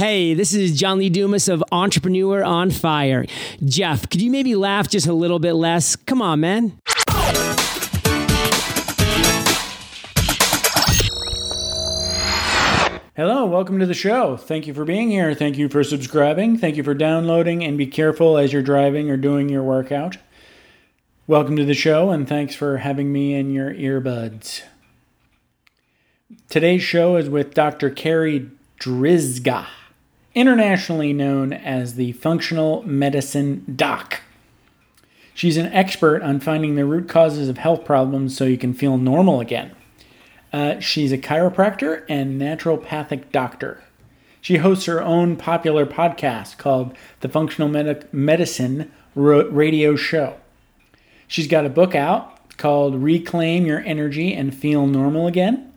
Hey, this is John Lee Dumas of Entrepreneur on Fire. Jeff, could you maybe laugh just a little bit less? Come on, man. Hello, welcome to the show. Thank you for being here. Thank you for subscribing. Thank you for downloading, and be careful as you're driving or doing your workout. Welcome to the show, and thanks for having me in your earbuds. Today's show is with Dr. Carrie Drzyzga, internationally known as the Functional Medicine Doc. She's an expert on finding the root causes of health problems so you can feel normal again. Uh, she's a chiropractor and naturopathic doctor. She hosts her own popular podcast called the Functional Medi- Medicine Radio Show. She's got a book out called Reclaim Your Energy and Feel Normal Again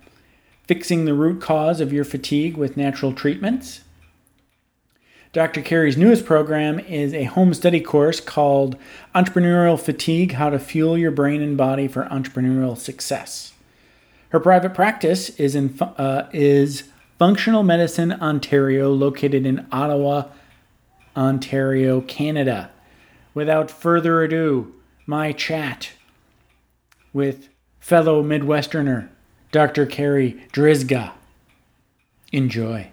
Fixing the Root Cause of Your Fatigue with Natural Treatments. Dr. Carrie's newest program is a home study course called Entrepreneurial Fatigue How to Fuel Your Brain and Body for Entrepreneurial Success. Her private practice is in uh, is Functional Medicine Ontario, located in Ottawa, Ontario, Canada. Without further ado, my chat with fellow Midwesterner, Dr. Carrie Drzyzga. Enjoy.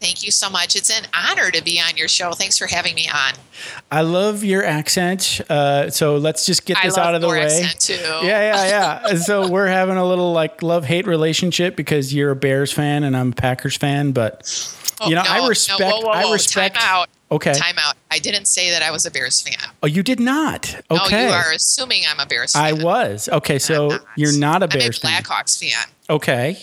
Thank you so much. It's an honor to be on your show. Thanks for having me on. I love your accent. Uh, so let's just get this out of the way. Accent too. Yeah, yeah, yeah. so we're having a little like love hate relationship because you're a Bears fan and I'm a Packers fan. But oh, you know, no, I respect. No, whoa, whoa, whoa. I respect. Time out. Okay. Time out. I didn't say that I was a Bears fan. Oh, you did not. Okay. No, you are assuming I'm a Bears fan. I was. Okay, so not. you're not a Bears I'm a fan. Blackhawks fan. Okay.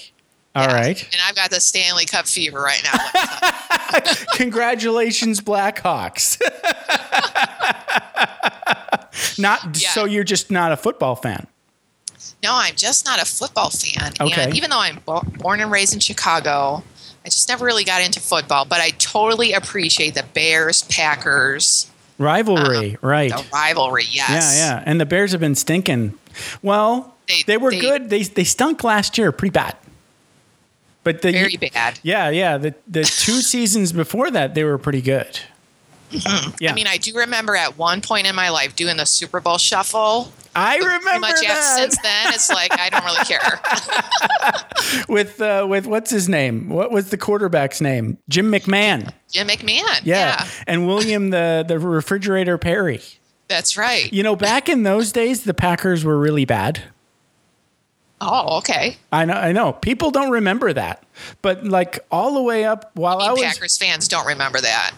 All Yeah. right. And I've got the Stanley Cup fever right now. Congratulations, Blackhawks. not Yeah. so you're just not a football fan. no, I'm just not a football fan. Okay. And even though I'm born and raised in Chicago, I just never really got into football. But I totally appreciate the Bears Packers Rivalry, um, right? the rivalry. Yes. Yeah, yeah. And the Bears have been stinking. Well, they, They- were they- good. They they stunk last year, pretty bad. But the Very bad. Yeah, yeah. The the two seasons before that, they were pretty good. Yeah, I mean, I do remember at one point in my life doing the Super Bowl shuffle. I Pretty remember much yeah, that since then, it's like I don't really care. with uh, with what's his name? What was the quarterback's name? Jim McMahon. Jim McMahon. Yeah, Yeah. and William the the refrigerator Perry. that's right. You know, back in those days, the Packers were really bad. Oh, okay. I know, I know. People don't remember that, but like all the way up while I, I mean, was Packers fans don't remember that.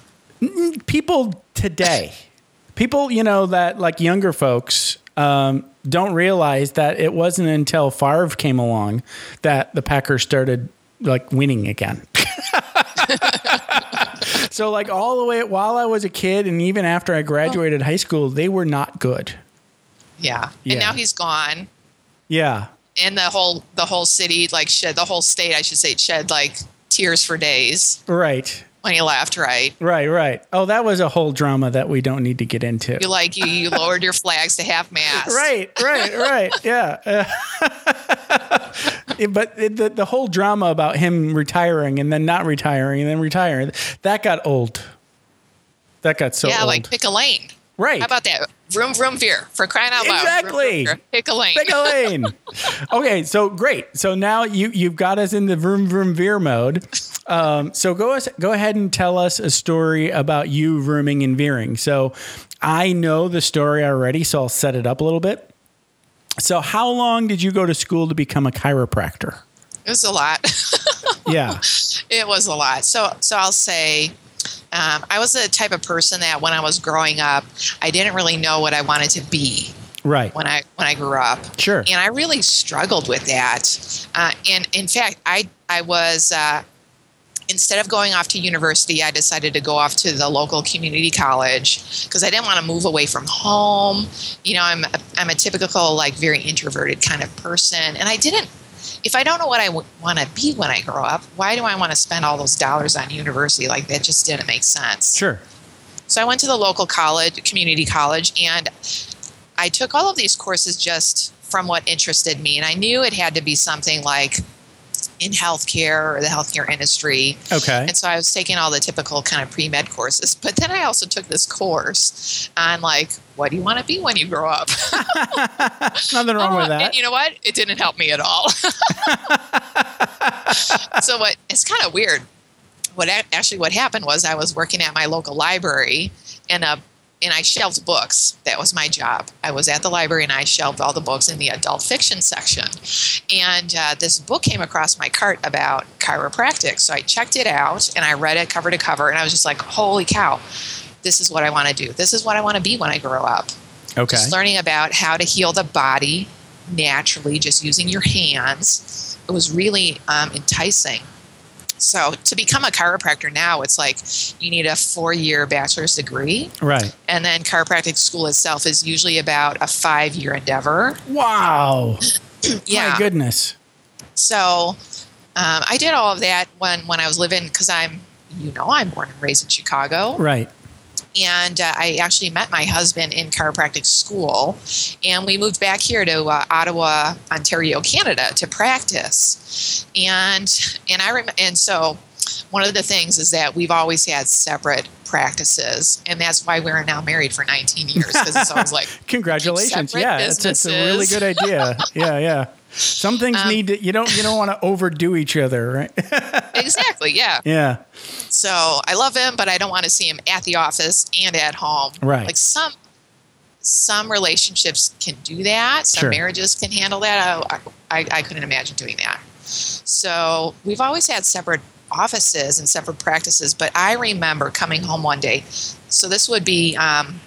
people today, people, you know, that like younger folks um, don't realize that it wasn't until Favre came along that the Packers started like winning again. so like all the way while I was a kid and even after I graduated high school, they were not good. Yeah. Yeah. And now he's gone. Yeah. And the whole the whole city like shed the whole state I should say shed like tears for days Right. when he left. Right. Right, right. Oh, that was a whole drama that we don't need to get into. You like you, you lowered your flags to half mast. Right, right, right. Yeah. Uh, but it, the, the whole drama about him retiring and then not retiring and then retiring, that got old. That got so yeah, old. like pick a lane. right. How about that? Vroom vroom veer for crying out loud. Exactly. vroom, veer. Pick a lane. Pick a lane. okay, so great. So now you you've got us in the vroom, vroom, veer mode. Um, so go us go ahead and tell us a story about you vrooming and veering. So I know the story already, so I'll set it up a little bit. So how long did you go to school to become a chiropractor? It was a lot. Yeah. it was a lot. So so I'll say um, I was the type of person that when I was growing up, I didn't really know what I wanted to be Right. when I when I grew up. Sure. And I really struggled with that. Uh, and in fact, I I was uh, instead of going off to university, I decided to go off to the local community college because I didn't want to move away from home. You know, I'm a, I'm a typical like very introverted kind of person, and I didn't. If I don't know what I w- want to be when I grow up, why do I want to spend all those dollars on university? Like that just didn't make sense. Sure. So I went to the local college, community college, and I took all of these courses just from what interested me. And I knew it had to be something like in healthcare or the healthcare industry. Okay. And so I was taking all the typical kind of pre med courses. But then I also took this course on like, what do you want to be when you grow up? Nothing wrong Oh, with that. And you know what? It didn't help me at all. so what? It's kind of weird. What actually what happened was I was working at my local library, and a and I shelved books. That was my job. I was at the library and I shelved all the books in the adult fiction section. And uh, this book came across my cart about chiropractic. So I checked it out and I read it cover to cover, and I was just like, "Holy cow! This is what I want to do. This is what I want to be when I grow up." okay. just learning about how to heal the body naturally, just using your hands. It was really um, enticing. So to become a chiropractor now, it's like you need a four-year bachelor's degree, Right. and then chiropractic school itself is usually about a five-year endeavor. Wow. Yeah. My goodness. So um, I did all of that when when I was living because I'm, you know, I'm born and raised in Chicago. Right. And uh, I actually met my husband in chiropractic school, and we moved back here to uh, Ottawa, Ontario, Canada, to practice. And and I rem- and so one of the things is that we've always had separate practices, and that's why we're now married for 19 years because it's always like Congratulations. Yeah, it's, a really good idea. yeah, yeah. Some things Um, need to you don't you don't want to overdo each other, right? exactly yeah. yeah. So I love him, but I don't want to see him at the office and at home. Right. Like some some relationships can do that. Some Sure. marriages can handle that. I, I, I couldn't imagine doing that. So we've always had separate offices and separate practices. But I remember coming home one day. So this would be um,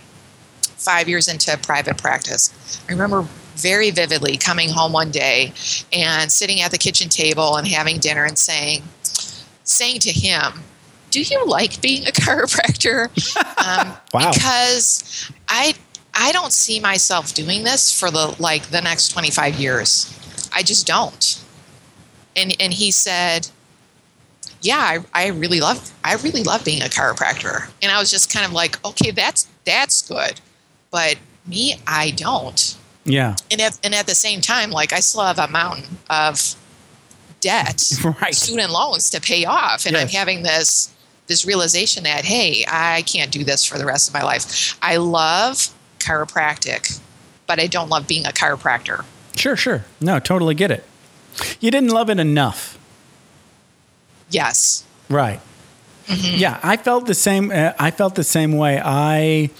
five years into private practice. I remember very vividly coming home one day and sitting at the kitchen table and having dinner and saying, saying to him, "Do you like being a chiropractor?" Um, Wow. Because I I don't see myself doing this for the like the next 25 years. I just don't. And and he said, "Yeah, I, I really love I really love being a chiropractor." And I was just kind of like, "Okay, that's that's good." But me, I don't Yeah. and at, and at the same time, like I still have a mountain of debt, Right. student loans to pay off, and I'm having this this realization that hey, I can't do this for the rest of my life. I love chiropractic, but I don't love being a chiropractor. Sure, sure. No, totally get it. You didn't love it enough. Yes, Right. Mm-hmm. Yeah, I felt the same. Uh, I felt the same way. I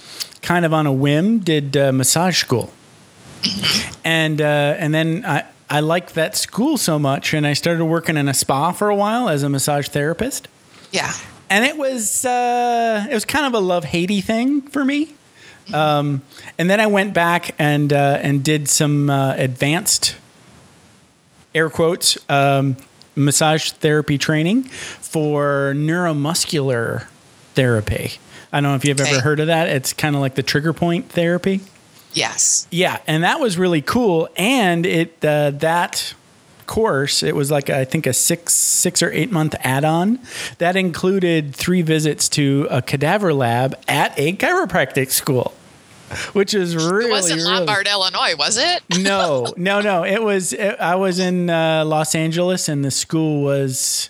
kind of on a whim did uh, massage school. And uh, and then I I liked that school so much, and I started working in a spa for a while as a massage therapist, yeah, and it was uh, it was kind of a love hatey thing for me. Um, and then I went back and uh, and did some uh, advanced air quotes um, massage therapy training for neuromuscular therapy. I don't know if you've ever heard of that. It's kind of like the trigger point therapy. Yes, Yeah, and that was really cool. And it uh, that course, it was like I think a six six or eight month add on that included three visits to a cadaver lab at a chiropractic school, which is really it wasn't really- Lombard, Illinois, was it? no, no, no. It was. It, I was in uh, Los Angeles, and the school was.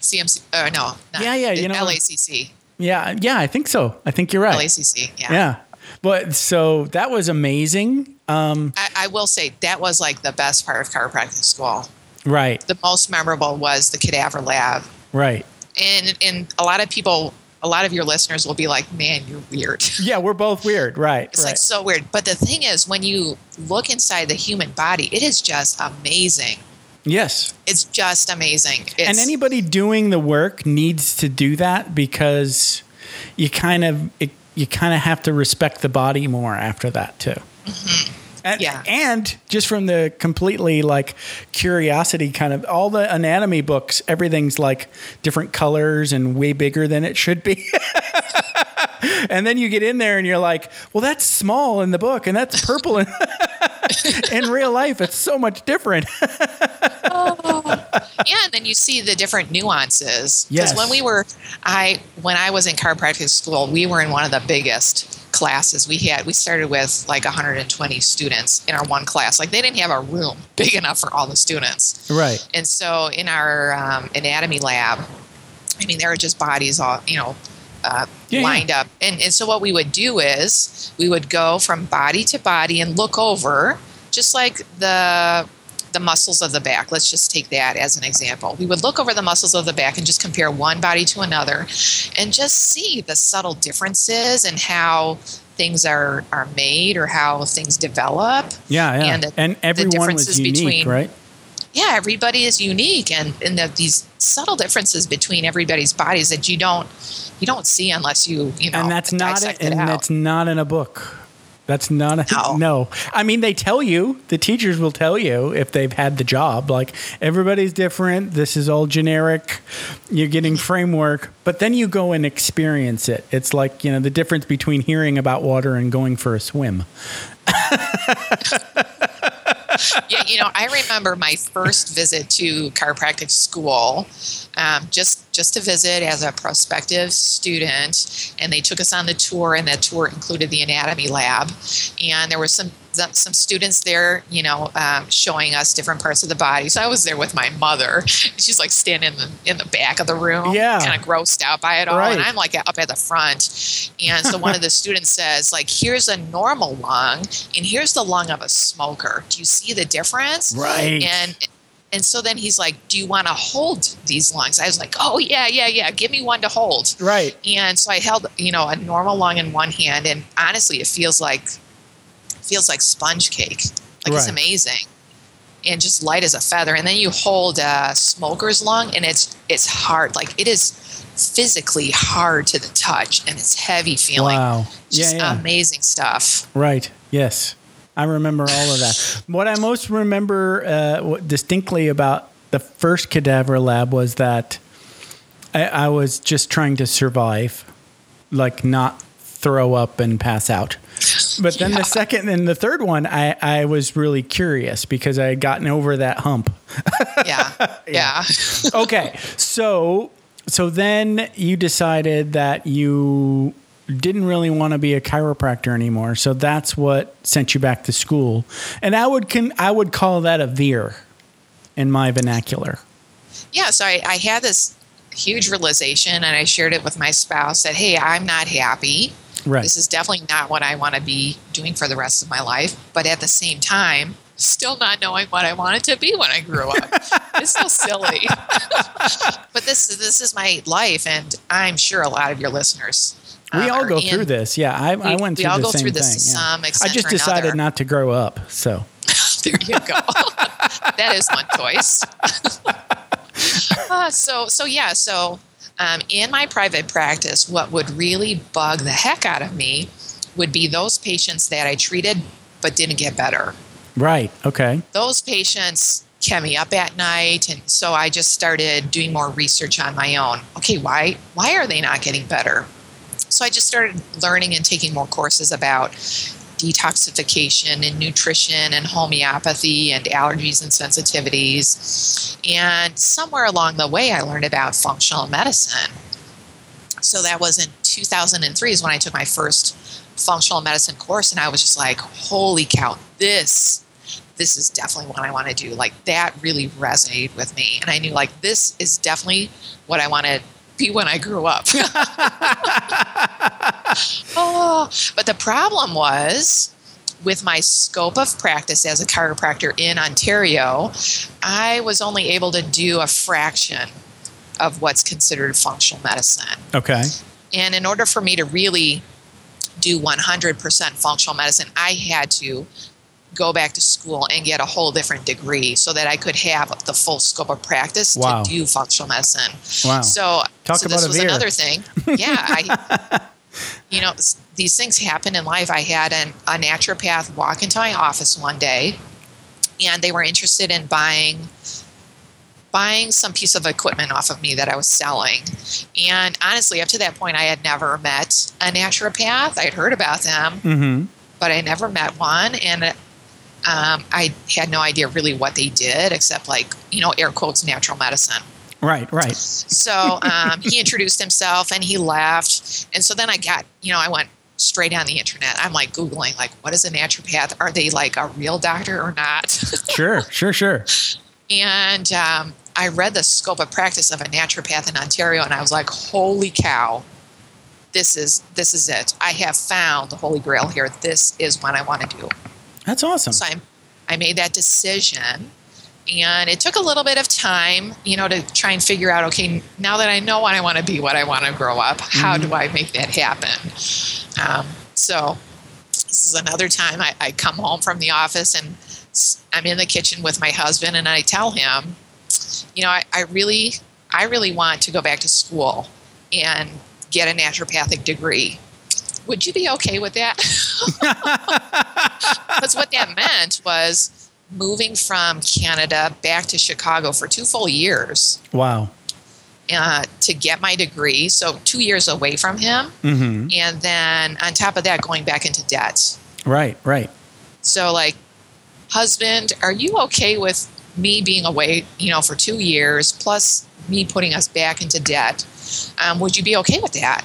CMC? Uh, no, not, Yeah, yeah, you know- LACC, Yeah, yeah. I think so. I think you're right. LACC. Yeah. Yeah, but so that was amazing. Um, I, I will say that was like the best part of chiropractic school. right, The most memorable was the cadaver lab. right. and and a lot of people a lot of your listeners will be like man you're weird Yeah, we're both weird. Right, it's right. like so weird but the thing is when you look inside the human body it is just amazing yes, it's just amazing it's, and anybody doing the work needs to do that because you kind of it, you kind of have to respect the body more after that too. Mm-hmm. And, Yeah. and just from the completely like curiosity kind of all the anatomy books, everything's like different colors and way bigger than it should be. and then you get in there and you're like, well, that's small in the book and that's purple in, real life. It's so much different. yeah and then you see the different nuances because Yes. when we were i when i was in chiropractic school we were in one of the biggest classes we had we started with like 120 students in our one class like they didn't have a room big enough for all the students right. and so in our um, anatomy lab i mean there were just bodies all you know uh, Yeah, yeah. lined up and, and so what we would do is we would go from body to body and look over just like the the muscles of the back let's just take that as an example we would look over the muscles of the back and just compare one body to another and just see the subtle differences and how things are are made or how things develop Yeah, yeah. And And, the- the everyone was unique, between- right? yeah, everybody is unique, and and the, these subtle differences between everybody's bodies that you don't you don't see unless you you know and that's not dissect and that's not in a book. That's not a No. no. I mean, they tell you the teachers will tell you if they've had the job. Like everybody's different. This is all generic. You're getting framework, but then you go and experience it. It's like you know the difference between hearing about water and going for a swim. yeah, you know, I remember my first visit to chiropractic school, um, just just to visit as a prospective student, and they took us on the tour, and that tour included the anatomy lab, and there were some some students there, you know, um, showing us different parts of the body. So I was there with my mother. She's like standing in the in the back of the room, Yeah. kind of grossed out by it all, Right. and I'm like up at the front. And so one of the students says, like, here's a normal lung, and here's the lung of a smoker. Do you see the difference? Right. And and so then he's like, "Do you want to hold these lungs?" I was like, "Oh yeah, yeah, yeah. Give me one to hold." Right. And so I held, you know, a normal lung in one hand, and honestly, it feels like feels like sponge cake. Like it's amazing, and just light as a feather. And then you hold a smoker's lung, and it's it's hard. Like it is physically hard to the touch, and it's heavy feeling. Wow. Just yeah, yeah. amazing stuff. Right. Yes. I remember all of that. what I most remember uh, distinctly about the first cadaver lab was that I, I was just trying to survive, like not throw up and pass out. But then Yeah. the second and the third one, I, I was really curious because I had gotten over that hump. Yeah, yeah. okay, so so then you decided that you didn't really want to be a chiropractor anymore. So that's what sent you back to school. And I would can I would call that a veer in my vernacular. yeah so I, I had this huge realization and i shared it with my spouse that hey i'm not happy Right. this is definitely not what i want to be doing for the rest of my life but at the same time still not knowing what i wanted to be when i grew up it's so silly but this is this is my life and i'm sure a lot of your listeners we um, all are go in- through this. Yeah, I, I we- went we through all the go same through this thing. to yeah. some I just decided another. not to grow up. So there you go. that is one choice. Uh, so so yeah. So um, in my private practice, what would really bug the heck out of me would be those patients that I treated but didn't get better. right, okay, Those patients kept me up at night, and so I just started doing more research on my own. Okay, why why are they not getting better? So I just started learning and taking more courses about detoxification and nutrition and homeopathy and allergies and sensitivities. And somewhere along the way, I learned about functional medicine. So that was in 2003 is when I took my first functional medicine course, and I was just like, "Holy cow! This, this is definitely what I want to do." Like that really resonated with me, and I knew like this is definitely what I want to be when I grew up. oh, but the problem was with my scope of practice as a chiropractor in Ontario, I was only able to do a fraction of what's considered functional medicine. okay, And in order for me to really do 100% functional medicine, I had to go back to school and get a whole different degree so that I could have the full scope of practice Wow. to do functional medicine. wow. So Talk so about this a was veer. another thing. Yeah, I, you know, these things happen in life. I had an, a naturopath walk into my office one day, and they were interested in buying buying some piece of equipment off of me that I was selling. And honestly, up to that point, I had never met a naturopath. I'd heard about them, Mm-hmm. but I never met one, and um, I had no idea really what they did, except like you know, air quotes, natural medicine. Right, right. So um, he introduced himself and he left. And so then I got, you know, I went straight on the internet. I'm like Googling, like, what is a naturopath? Are they like a real doctor or not? Sure, sure, sure. and um, I read the scope of practice of a naturopath in Ontario and I was like, holy cow. This is this is it. I have found the holy grail here. This is what I want to do. That's awesome. So I, I made that decision. And it took a little bit of time, you know, to try and figure out okay, now that I know what I want to be, what I want to grow up, how do I make that happen? Um, so this is another time I, I come home from the office and I'm in the kitchen with my husband and I tell him, you know, I, I really, I really want to go back to school and get a naturopathic degree. Would you be okay with that? Because what that meant was moving from Canada back to Chicago for two full years Wow. uh, to get my degree. So two years away from him, Mm-hmm. and then on top of that, going back into debt. Right, right. So, like, husband, are you okay with me being away, you know, for two years plus me putting us back into debt? Um, would you be okay with that?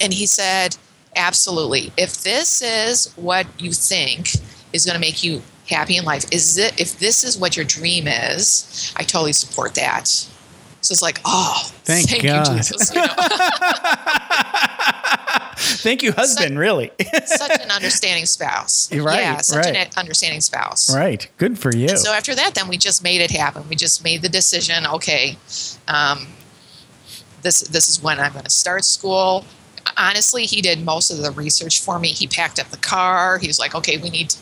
And he said, absolutely. If this is what you think is going to make you happy in life, is it? If this is what your dream is, I totally support that. So it's like, oh, Thank thank, you, Jesus. You know? Thank you, husband, really. such an understanding spouse. You're Right, yeah, such right. an understanding spouse. right. Good for you. And So after that, then we just made it happen. We just made the decision. Okay, um, this this is when I'm going to start school. Honestly, he did most of the research for me. He packed up the car. He was like, "Okay, we need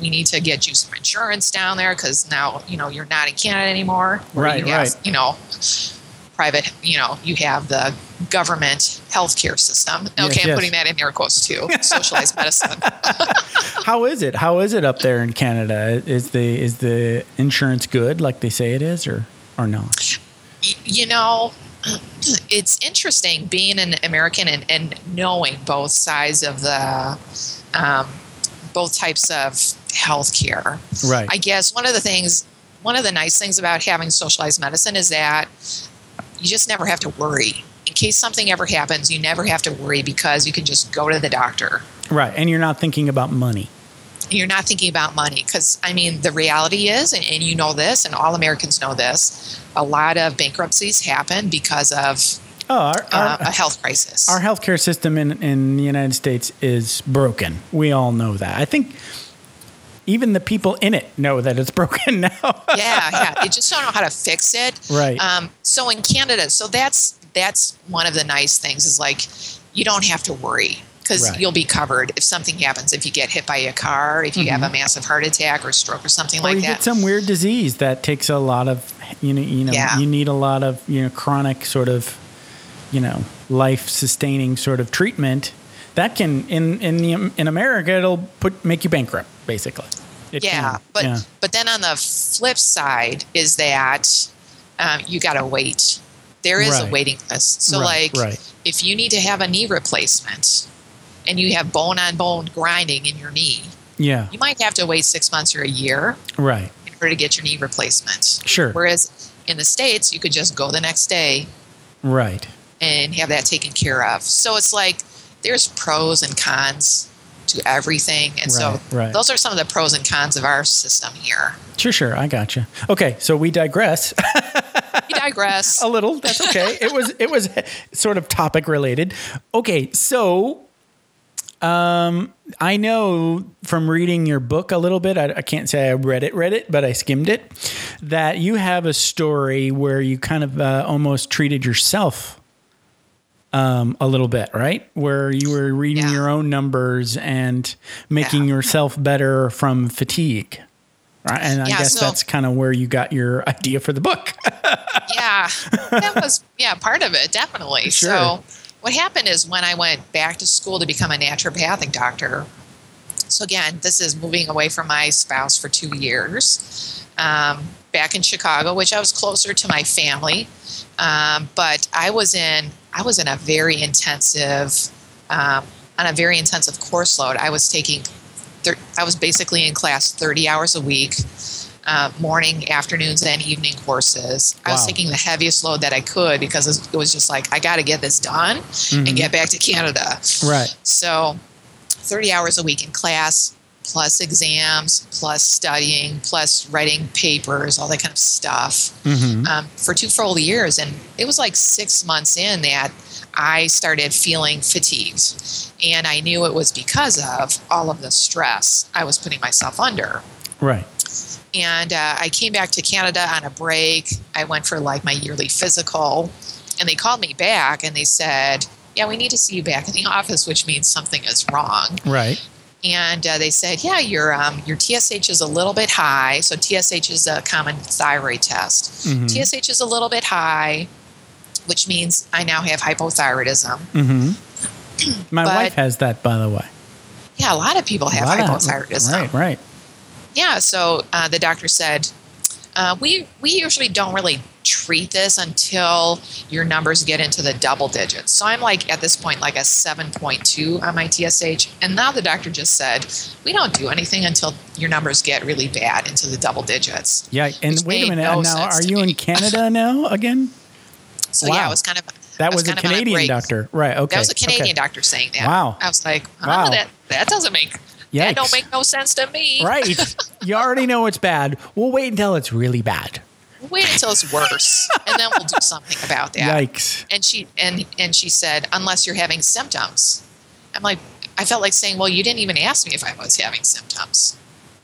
we need to get you some insurance down there because now you know you're not in Canada anymore. Right, you have, right. You know, private. You know, you have the government healthcare system. Okay, Yes, I'm yes. putting that in air quotes too. Socialized medicine. How is it? How is it up there in Canada? Is the is the insurance good like they say it is, or or not? You know, it's interesting being an American and, and knowing both sides of the, um, both types of healthcare. Right. I guess one of the things, one of the nice things about having socialized medicine is that you just never have to worry. In case something ever happens, you never have to worry because you can just go to the doctor. right. And you're not thinking about money. You're not thinking about money because, I mean, the reality is, and, and you know this, and all Americans know this, a lot of bankruptcies happen because of Oh, our uh, a health crisis. our healthcare system in in the United States is broken. We all know that. I think even the people in it know that it's broken now. yeah, yeah. They just don't know how to fix it. Right. Um, so in Canada, so that's that's one of the nice things is like you don't have to worry because Right. you'll be covered if something happens. If you get hit by a car, if you have a massive heart attack or stroke or something Mm-hmm. or like you that. get some weird disease that takes a lot of you know you know Yeah. you need a lot of you know chronic sort of you know life sustaining sort of treatment that can in in the in America it'll put make you bankrupt basically. It yeah, can. but yeah. but then on the flip side is that um, you got to wait. There is Right. a waiting list. So Right, like right. if you need to have a knee replacement and you have bone on bone grinding in your knee, yeah you might have to wait six months or a year right to get your knee replacement. Sure. Whereas in the states, you could just go the next day right and have that taken care of. So it's like there's pros and cons to everything, and so Right, right. those are some of the pros and cons of our system here. sure sure I gotcha okay so we digress We digress. a little. That's okay. it was it was sort of topic related. Okay, so um, I know from reading your book a little bit. I, I can't say I read it, read it, but I skimmed it. That you have a story where you kind of uh, almost treated yourself um, a little bit, right? Where you were reading Yeah. your own numbers and making Yeah. yourself better from fatigue. Right? And I Yeah, guess so- that's kind of where you got your idea for the book. yeah, that was yeah part of it definitely. Sure. So what happened is when I went back to school to become a naturopathic doctor. So again, this is moving away from my spouse for two years. Um, back in Chicago, which I was closer to my family, um, but I was in I was in a very intensive um, on a very intensive course load. I was taking thir- I was basically in class 30 hours a week, uh, morning, afternoons, and evening courses. I was taking the heaviest load that I could because it was- just like, I got to get this done and get back to Canada. Right. So 30 hours a week in class, plus exams, plus studying, plus writing papers, all that kind of stuff Mm-hmm. um, for two full years. And it was like six months in that I started feeling fatigued. And I knew it was because of all of the stress I was putting myself under. Right. And uh, I came back to Canada on a break. I went for like my yearly physical. And they called me back and they said, Yeah, we need to see you back in the office, which means something is wrong Right. and uh, they said, "Yeah, your um, your TSH is a little bit high. So TSH is a common thyroid test. Mhm. TSH is a little bit high, which means I now have hypothyroidism. Mm-hmm. My But- wife has that, by the way. Yeah, a lot of people have Lot of- hypothyroidism. Right. Right. Yeah, so uh, the doctor said, uh, we we usually don't really treat this until your numbers get into the double digits. So I'm like at this point like a 7.2 on my TSH, and now the doctor just said we don't do anything until your numbers get really bad into the double digits. Yeah. And wait a minute. no now, are you in. Canada now again? So yeah, Wow. it was kind of That I was, a kind of on Canadian doctor. Right. Okay. That was a Canadian okay. doctor saying that. Wow. I was like, oh, Wow. that that doesn't make that don't make no sense to me. Right. you already know it's bad. We'll wait until it's really bad. Wait until it's worse, and then we'll do something about that. Yikes. and she and and she said unless you're having symptoms i'm like i felt like saying well you didn't even ask me if i was having symptoms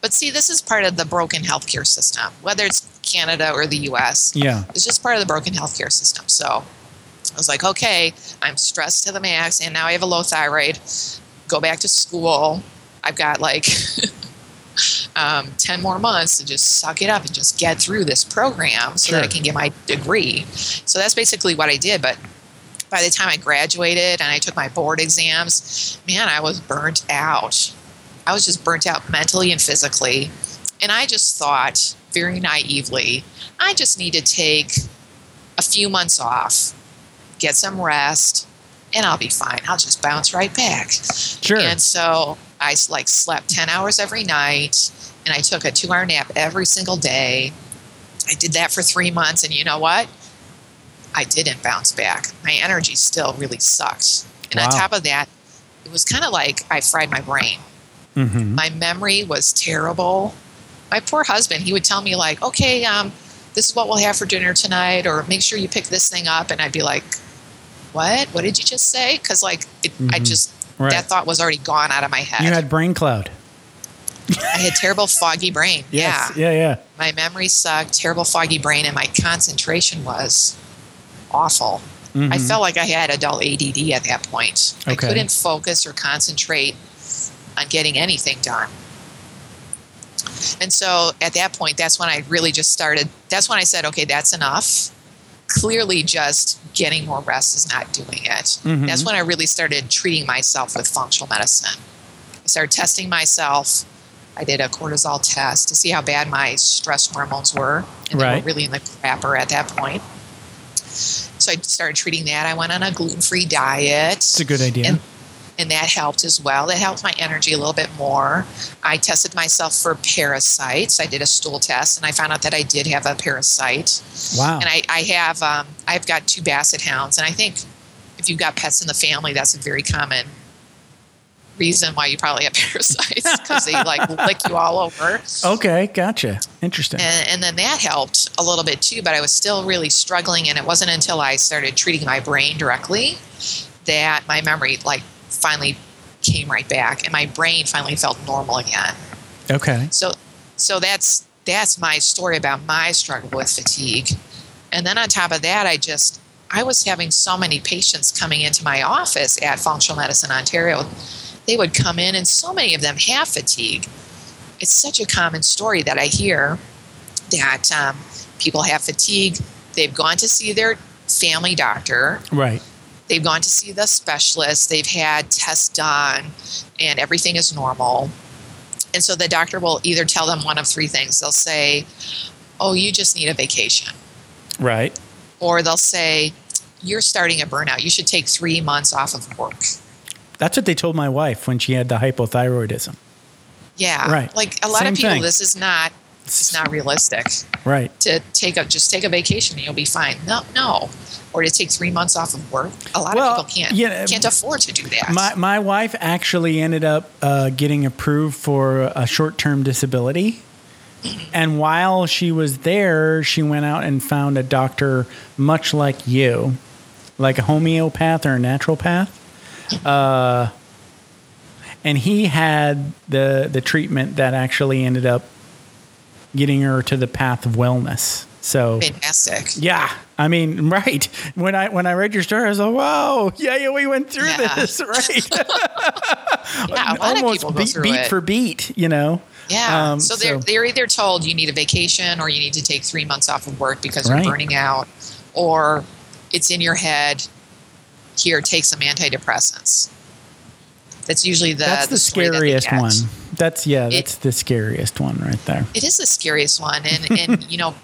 but see this is part of the broken healthcare system whether it's canada or the us Yeah. it's just part of the broken healthcare system so i was like okay i'm stressed to the max and now i have a low thyroid go back to school i've got like um, 10 more months to just suck it up and just get through this program so that I can get my degree. So that's basically what I did. But by the time I graduated and I took my board exams, man, I was burnt out. I was just burnt out mentally and physically. And I just thought very naively, I just need to take a few months off, get some rest, and I'll be fine. I'll just bounce right back. Sure. And so I like slept 10 hours every night and I took a two hour nap every single day. I did that for three months. And you know what? I didn't bounce back. My energy still really sucked. And on top of that, it was kind of like I fried my brain. mm-hmm. My memory was terrible. My poor husband, he would tell me, like, okay, um, this is what we'll have for dinner tonight, or make sure you pick this thing up. And I'd be like, what? What did you just say? Because, like, it, I Mhm. just, Right. that thought was already gone out of my head. You had brain cloud. I had terrible foggy brain. Yes. Yeah. Yeah. Yeah. My memory sucked, terrible foggy brain, and my concentration was awful. I Mhm. felt like I had adult ADD at that point. I couldn't focus or concentrate on getting anything done. And so at that point, that's when I really just started. That's when I said, okay, that's enough. Clearly, just getting more rest is not doing it. Mhm. That's when I really started treating myself with functional medicine. I started testing myself. I did a cortisol test to see how bad my stress hormones were. And they were really in the crapper at that point. So I started treating that. I went on a gluten free diet It's a good idea. And- and that helped as well. That helped my energy a little bit more. I tested myself for parasites. I did a stool test, and I found out that I did have a parasite. wow. And I, I have, um, I've got two basset hounds, and I think if you've got pets in the family, that's a very common reason why you probably have parasites because they like lick you all over. okay. Gotcha. Interesting. And, and then that helped a little bit too, but I was still really struggling. And it wasn't until I started treating my brain directly that my memory like finally came right back and my brain finally felt normal again. okay. So, so that's that's my story about my struggle with fatigue. And then on top of that, I just I was having so many patients coming into my office at Functional Medicine Ontario. They would come in, and so many of them have fatigue. It's such a common story that I hear that um, people have fatigue. they've gone to see their family doctor, Right. They've gone to see the specialist, they've had tests done, and everything is normal. And so the doctor will either tell them one of three things. They'll say, Oh, you just need a vacation. Right. Or they'll say, You're starting a burnout. You should take three months off of work. That's what they told my wife when she had the hypothyroidism. Yeah. Right. Like a lot Same of people, thing. this is not it's not realistic Right. to take a just take a vacation and you'll be fine. No, no. Or to take three months off of work. A lot Well, of people can't yeah, can't afford to do that. My my wife actually ended up uh, getting approved for a short term disability, and while she was there, she went out and found a doctor much like you, like a homeopath or a naturopath, uh, and he had the the treatment that actually ended up getting her to the path of wellness. So Fantastic. yeah, I mean, right. When I when I read your story, I was like, whoa, yeah, yeah, we went through Yeah. this, right?" Yeah, a lot of people go beat, beat it. for beat, you know. Yeah. Um, so they're so- they're either told you need a vacation or you need to take three months off of work because Right. you're burning out, or it's in your head. Here, take some antidepressants. That's usually the that's the they scariest one. That's yeah, It- that's the scariest one right there. It is the scariest one, and and you know,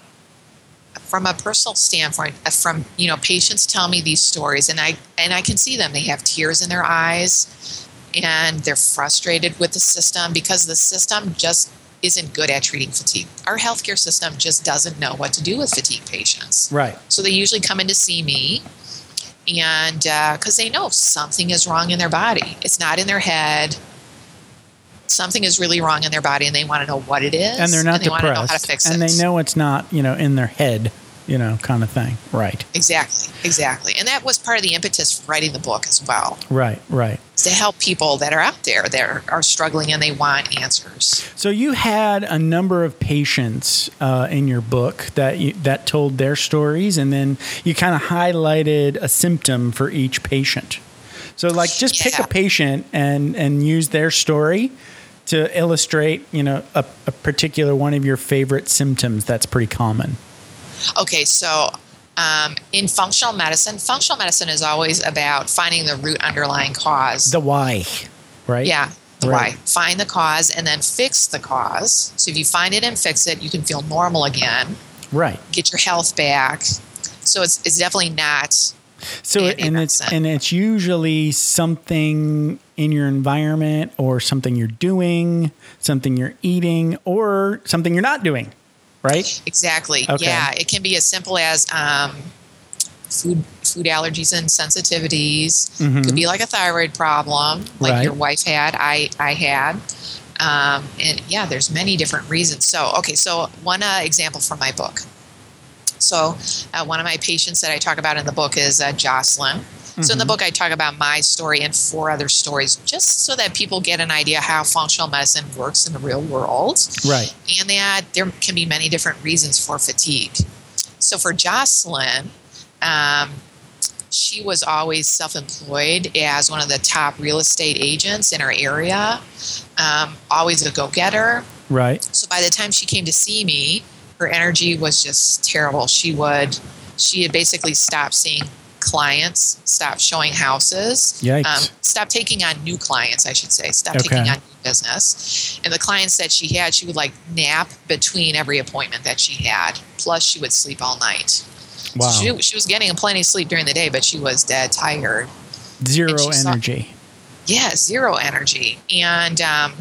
from a personal standpoint, uh, from you know, patients tell me these stories, and I and I can see them. They have tears in their eyes, and they're frustrated with the system because the system just isn't good at treating fatigue. Our healthcare system just doesn't know what to do with fatigue patients. Right. So they usually come in to see me, and because they know something is wrong in their body, it's not in their head. Something is really wrong in their body, and they want to know what it is, And they're not they want to know how to depressed, fix and they know it's not you know in their head, you know, kind of thing. Right. exactly, exactly, and that was part of the impetus for writing the book as well, Right. Right. to help people that are out there that are, struggling and they want answers. So you had a number of patients uh, in your book that you, that told their stories, and then you kind of highlighted a symptom for each patient. So, like, just pick a patient and and use their story to illustrate, you know, a, a particular one of your favorite symptoms. That's pretty common. Okay, so um, in functional medicine, functional medicine is always about finding the root underlying cause. The why, right? Yeah, the Right. why. Find the cause and then fix the cause. So if you find it and fix it, you can feel normal again, Right. get your health back. So it's it's definitely not So Andy and it's and it's usually something in your environment or something you're doing, something you're eating, or something you're not doing, right? exactly. Okay. Yeah, it can be as simple as um, food food allergies and sensitivities. Could be like a thyroid problem, like Mm-hmm. Right. your wife had. I I had. Um, and yeah, there's many different reasons. So okay, so one uh, example from my book. So, uh, one of my patients that I talk about in the book is uh, Jocelyn. So, Mm-hmm. in the book, I talk about my story and four other stories, just so that people get an idea how functional medicine works in the real world, Right. and that there can be many different reasons for fatigue. So, for Jocelyn, um, she was always self-employed as one of the top real estate agents in her area. Um, always a go-getter, Right. so by the time she came to see me, her energy was just terrible. She would, she had basically stopped seeing clients, stopped showing houses, um, stopped taking on new clients, I should say, stopped Okay. taking on new business. And the clients that she had, she would like nap between every appointment that she had. Plus, she would sleep all night. Wow. So she, she was getting plenty of sleep during the day, but she was dead tired. Zero she saw- energy. Yeah, zero energy. And um,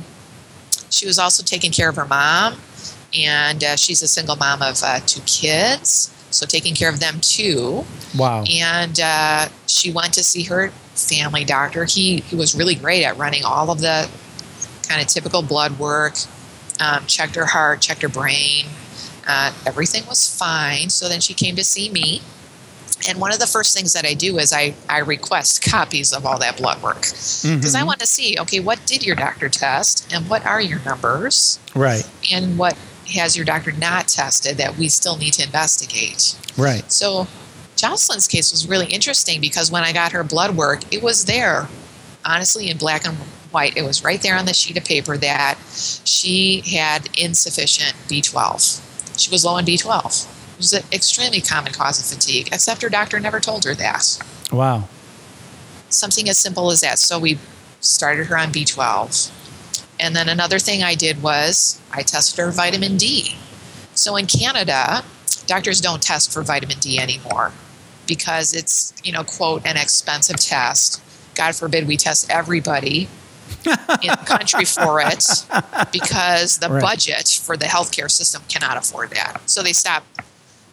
she was also taking care of her mom. And uh, she's a single mom of uh, two kids. So taking care of them too. Wow. And uh, she went to see her family doctor. He, he was really great at running all of the kind of typical blood work, um, checked her heart, checked her brain. Uh, everything was fine. So then she came to see me. And one of the first things that I do is I, I request copies of all that blood work because I want to see okay, what did your doctor test and what are your numbers Right. and what has your doctor not tested that we still need to investigate. Right. So Jocelyn's case was really interesting because when I got her blood work, it was there, honestly, in black and white. It was right there on the sheet of paper that she had insufficient B12. She was low in B12. which is an extremely common cause of fatigue, except her doctor never told her that. Wow. Something as simple as that. So we started her on B12. And then another thing I did was I tested her vitamin D. So in Canada, doctors don't test for vitamin D anymore because it's, you know, quote, an expensive test. God forbid we test everybody in the country for it because the Right. budget for the healthcare system cannot afford that. So they stop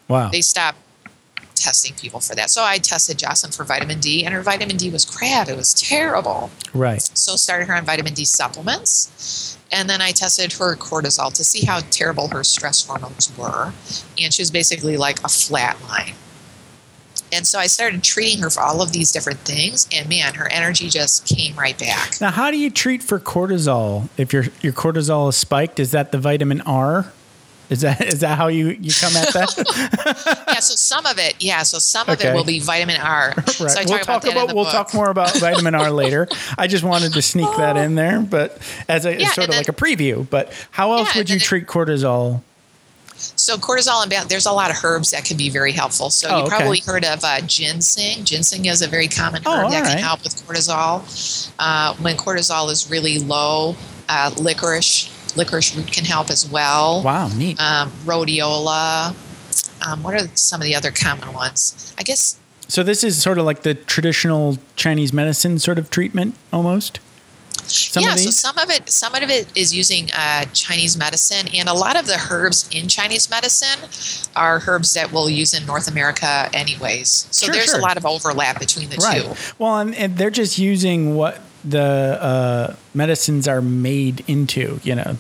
Wow. they stopped testing people for that. So I tested Jocelyn for vitamin D and her vitamin D was crap. It was terrible. Right. So started her on vitamin D supplements. And then I tested her cortisol to see how terrible her stress hormones were. And she was basically like a flat line. And so I started treating her for all of these different things. And man, her energy just came right back. Now, how do you treat for cortisol? If your your cortisol is spiked, is that the vitamin R? Is that is that how you you come at that? yeah, so some of it, yeah, so some of it will be vitamin R. right. So I we'll talk talk about about we'll book. talk more about vitamin R later. I just wanted to sneak that in there, but as a Yeah, sort of like a preview. But how else Yeah, would you it- treat cortisol? So cortisol and there's a lot of herbs that can be very helpful. So Oh, you okay. probably heard of uh, ginseng. Ginseng is a very common Oh, herb that all right. can help with cortisol. Uh, when cortisol is really low, uh, licorice licorice root can help as well. Wow, neat. Um, rhodiola. Um, what are some of the other common ones? I guess So this is sort of like the traditional Chinese medicine sort of treatment, almost. Some yeah. So some of it, some of it is using uh, Chinese medicine, and a lot of the herbs in Chinese medicine are herbs that we'll use in North America, anyways. So Sure, there's sure. a lot of overlap between the right. two. Well, and, and they're just using what the uh, medicines are made into. You know,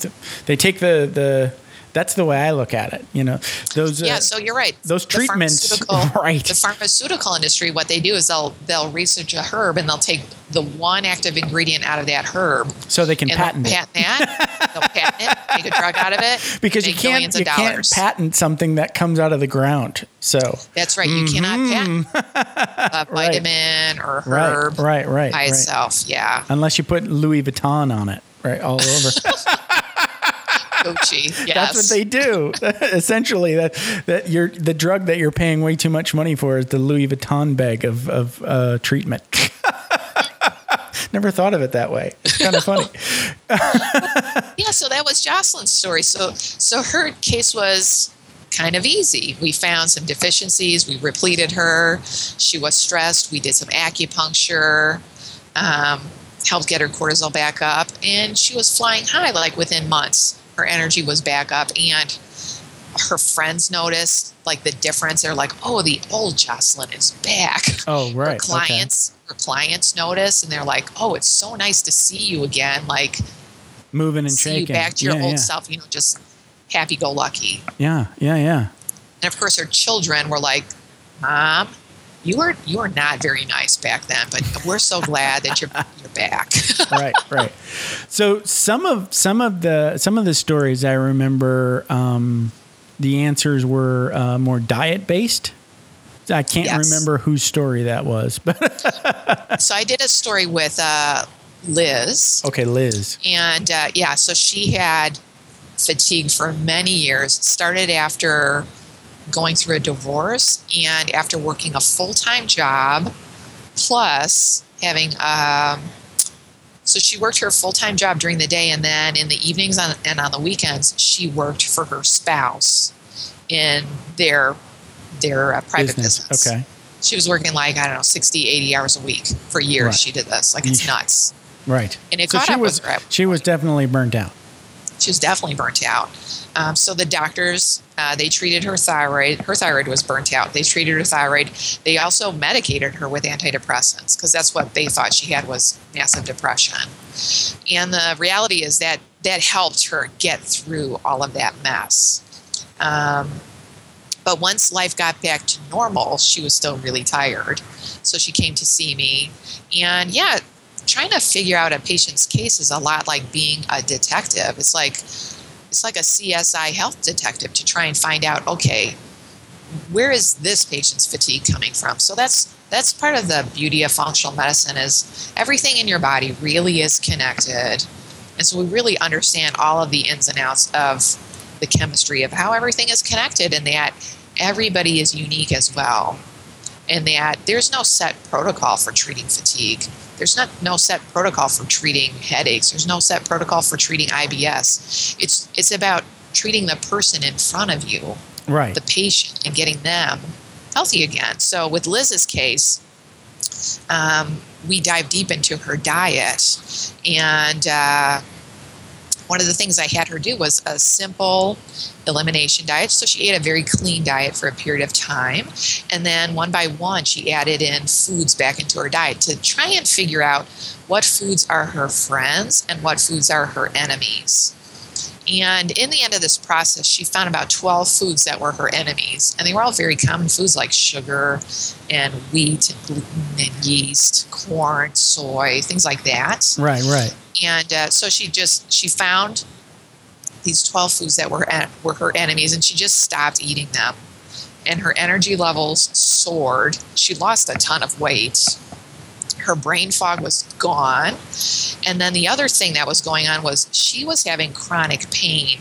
they take the the. That's the way I look at it. You know, those. Uh, Yeah, so you're right. those The treatments- right. The pharmaceutical industry, what they do is they'll they'll research a herb and they'll take the one active ingredient out of that herb so they can patent they'll it. patent that. they'll patent it, make a drug out of it, because you can't you can't patent something that comes out of the ground. So That's right. You cannot patent a vitamin or Mm-hmm. right, herb right, right, by right. itself. Yeah, Unless you put Louis Vuitton on it, right, all over. Yes. That's what they do. Essentially, that that you're the drug that you're paying way too much money for is the Louis Vuitton bag of of uh, treatment. Never thought of it that way. It's kind of funny. yeah so that was jocelyn's story so so her case was kind of easy we found some deficiencies we repleted her she was stressed we did some acupuncture um, helped get her cortisol back up and she was flying high like within months her energy was back up and her friends noticed like the difference they're like oh the old jocelyn is back Oh, right. her clients her clients notice and they're like oh it's so nice to see you again like Moving and see you back to your yeah, old yeah. self, you know, just happy go lucky. Yeah, yeah, yeah. And of course her children were like, Mom, you were you were not very nice back then, but we're so glad that you're you're back. right, right. So some of some of the some of the stories I remember, um, the answers were uh, more diet based. I can't Yes. remember whose story that was, but so I did a story with uh, Liz. okay, Liz. And uh, yeah, so she had fatigue for many years. Started after going through a divorce and after working a full time job, plus having. Um, so she worked her full time job during the day, and then in the evenings on, and on the weekends, she worked for her spouse in their their uh, private Business. business. Okay. She was working like, I don't know, 60, 80 hours a week for years. Right. She did this. Like, it's nuts. Right. And it so caught she up was with her. she was definitely burnt out. She was definitely burnt out. Um, so the doctors uh, they treated her thyroid. Her thyroid was burnt out. They treated her thyroid. They also medicated her with antidepressants because that's what they thought she had was massive depression. And the reality is that that helped her get through all of that mess. Um, but once life got back to normal, she was still really tired. So she came to see me, and yeah, trying to figure out a patient's case is a lot like being a detective. It's like it's like a CSI health detective to try and find out, okay, where is this patient's fatigue coming from? So that's that's part of the beauty of functional medicine is everything in your body really is connected. And so we really understand all of the ins and outs of the chemistry of how everything is connected and that everybody is unique as well, and that there's no set protocol for treating fatigue. There's not no set protocol for treating headaches. There's no set protocol for treating IBS. It's it's about treating the person in front of you, Right. the patient, and getting them healthy again. So with Liz's case, um, we dive deep into her diet, and uh, one of the things I had her do was a simple elimination diet. So she ate a very clean diet for a period of time. And then one by one, she added in foods back into her diet to try and figure out what foods are her friends and what foods are her enemies. And in the end of this process, she found about 12 foods that were her enemies. And they were all very common foods like sugar and wheat and gluten and yeast, corn, soy, things like that Right. Right. and uh, so she just she found these 12 foods that were en- were her enemies and she just stopped eating them and her energy levels soared she lost a ton of weight her brain fog was gone and then the other thing that was going on was she was having chronic pain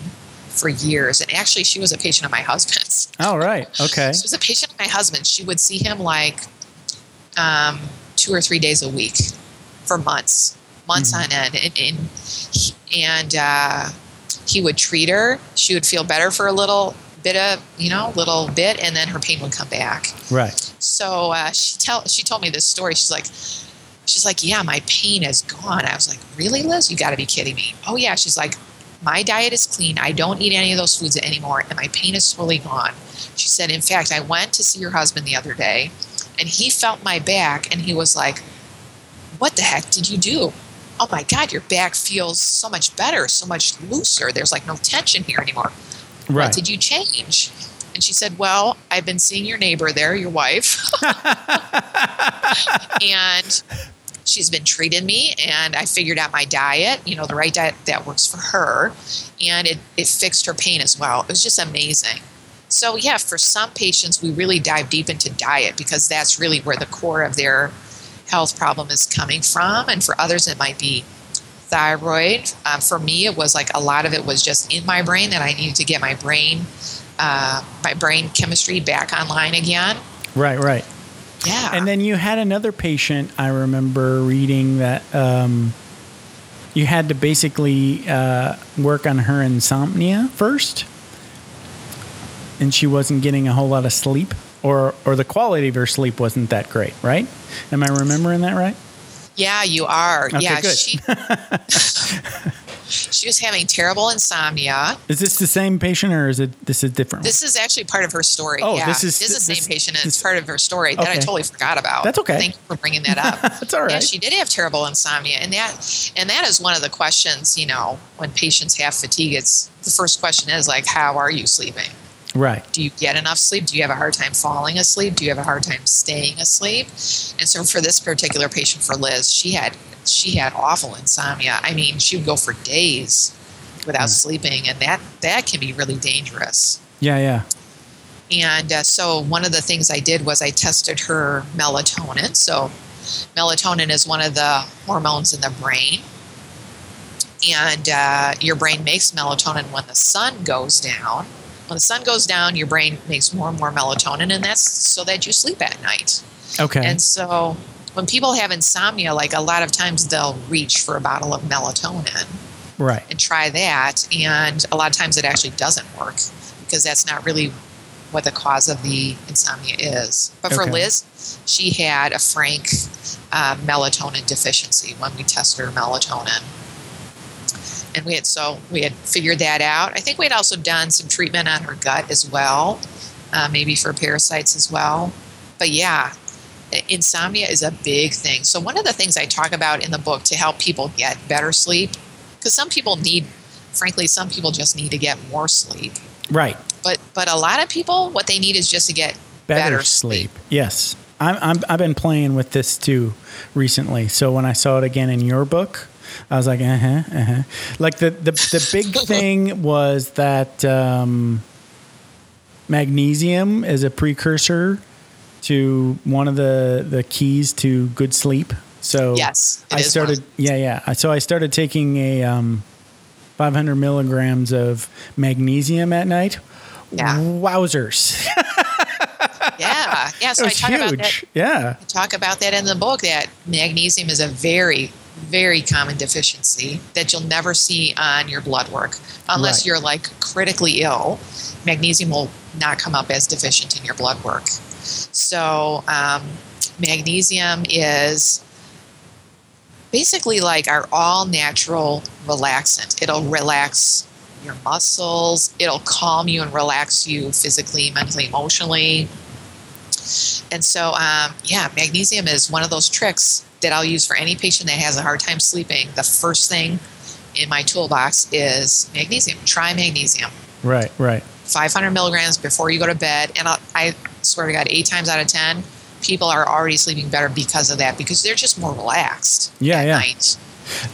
for years and actually she was a patient of my husband's Oh, right. Okay. she was a patient of my husband. She would see him like um, two or three days a week for months, months on end, and and, he- and uh, he would treat her. She would feel better for a little bit of you know, little bit, and then her pain would come back. Right. So uh, she tell she told me this story. She's like, she's like, yeah, my pain is gone. I was like, really, Liz? You got to be kidding me. Oh yeah. She's like, my diet is clean. I don't eat any of those foods anymore, and my pain is totally gone. She said, in fact, I went to see your husband the other day, and he felt my back, and he was like, what the heck did you do? Oh my God, your back feels so much better, so much looser. There's like no tension here anymore. Right. What did you change? And she said, Well, I've been seeing your neighbor there, your wife. and she's been treating me, and I figured out my diet, you know, the right diet that works for her. And it, it fixed her pain as well. It was just amazing. So, yeah, for some patients, we really dive deep into diet because that's really where the core of their health problem is coming from. And for others, it might be thyroid. Um, for me, it was like a lot of it was just in my brain that I needed to get my brain, uh, my brain chemistry back online again. Right. Right. Yeah. And then you had another patient. I remember reading that um, you had to basically uh, work on her insomnia first, and she wasn't getting a whole lot of sleep, or or the quality of her sleep wasn't that great. Right? Am I remembering that right? Yeah, you are. Okay, yeah, good. she she was having terrible insomnia. Is this the same patient, or is it this is different? This is actually part of her story. Oh, yeah, this is- the this- same patient, and this- it's part of her story that I totally forgot about. That's okay. Thank you for bringing that up. That's all right. Yeah, she did have terrible insomnia, and that and that is one of the questions. You know, when patients have fatigue, it's the first question is like, "How are you sleeping? Right. Do you get enough sleep? Do you have a hard time falling asleep? Do you have a hard time staying asleep?" And so, for this particular patient, for Liz, she had she had awful insomnia. I mean, she would go for days without sleeping, and that that can be really dangerous. Yeah. Yeah. And uh, so one of the things I did was I tested her melatonin. So melatonin is one of the hormones in the brain. And uh, your brain makes melatonin when the sun goes down. When the sun goes down, your brain makes more and more melatonin, and that's so that you sleep at night. Okay. And so when people have insomnia, like a lot of times they'll reach for a bottle of melatonin right. and try that. And a lot of times it actually doesn't work because that's not really what the cause of the insomnia is. But for Okay. Liz, she had a frank uh, melatonin deficiency when we tested her melatonin. And we had so we had figured that out. I think we had also done some treatment on her gut as well, uh, maybe for parasites as well. But yeah, insomnia is a big thing. So one of the things I talk about in the book to help people get better sleep, because some people need, frankly, some people just need to get more sleep. Right. But but a lot of people, what they need is just to get better, better, sleep. Yes, I'm, I'm. I've been playing with this too recently. So when I saw it again in your book, I was like, uh huh, uh huh. Like the the the big thing was that um, magnesium is a precursor to one of the the keys to good sleep. So Yes, I started. one. Yeah, yeah. So I started taking a um, 500 milligrams of magnesium at night. Yeah. Wowzers. Yeah, yeah. So I talk about that. huge. Yeah. talk about that in the book that magnesium is a very very common deficiency that you'll never see on your blood work unless Right. you're like critically ill. Magnesium will not come up as deficient in your blood work. So um, magnesium is basically like our all natural relaxant. It'll relax your muscles. It'll calm you and relax you physically mentally emotionally. And so, um, yeah, magnesium is one of those tricks that I'll use for any patient that has a hard time sleeping. The first thing in my toolbox is magnesium. Try magnesium. Right, right. 500 milligrams before you go to bed. And I'll, I swear to God, eight times out of 10, people are already sleeping better because of that, because they're just more relaxed Yeah, at yeah. night.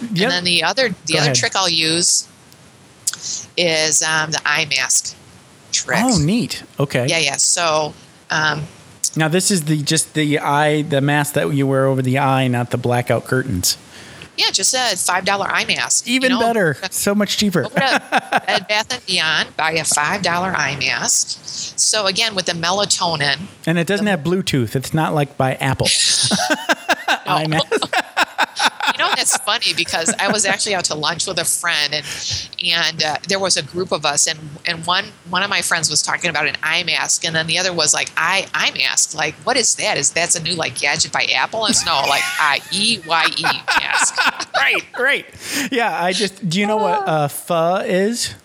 Yep. And then the other the Go other ahead. trick I'll use is um, the eye mask trick. Oh, neat. Okay. Yeah, yeah. So um, Now this is the just the eye, the mask that you wear over the eye, not the blackout curtains. yeah, just a five dollar eye mask. Even you know? better. So much cheaper. Bed Bath and Beyond, buy a five dollar eye mask. So again, with the melatonin, And it doesn't have Bluetooth. It's not like by Apple. eye mask. You know that's funny because I was actually out to lunch with a friend, and and uh, there was a group of us, and and one one of my friends was talking about an eye mask, and then the other was like eye eye mask. Like, what is that? Is that's a new like gadget by Apple? And it's no, like I E Y E mask. right, right. Yeah, I just do you know what uh pho is?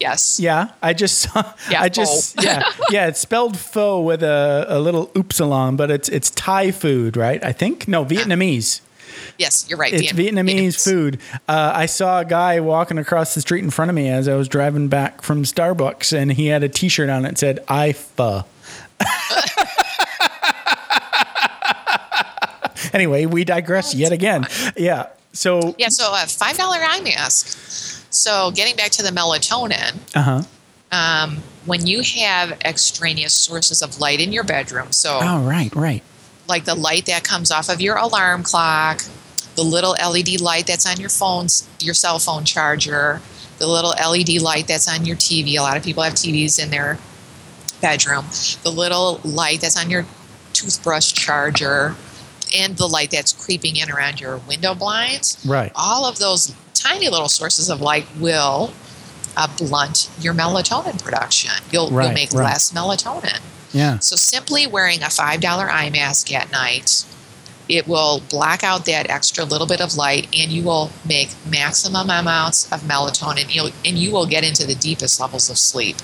Yes. Yeah, I just saw. Yeah, I just yeah yeah. It's spelled pho with a, a little upsilon, but it's it's Thai food, right? I think no Vietnamese. Yes, you're right. It's Vietnam- Vietnamese food. Uh, I saw a guy walking across the street in front of me as I was driving back from Starbucks, and he had a T-shirt on that said "I pho." anyway, we digress yet again. Yeah. So. Yeah, so a five dollar eye mask. So getting back to the melatonin, Uh huh. um, when you have extraneous sources of light in your bedroom, so Oh right, right. Like the light that comes off of your alarm clock, the little LED light that's on your phone's your cell phone charger, the little LED light that's on your TV. A lot of people have TVs in their bedroom. The little light that's on your toothbrush charger, and the light that's creeping in around your window blinds. Right. All of those tiny little sources of light will uh, blunt your melatonin production. You'll, Right, you'll make right. less melatonin. Yeah. So simply wearing a $5 eye mask at night, it will black out that extra little bit of light and you will make maximum amounts of melatonin you'll, and you will get into the deepest levels of sleep.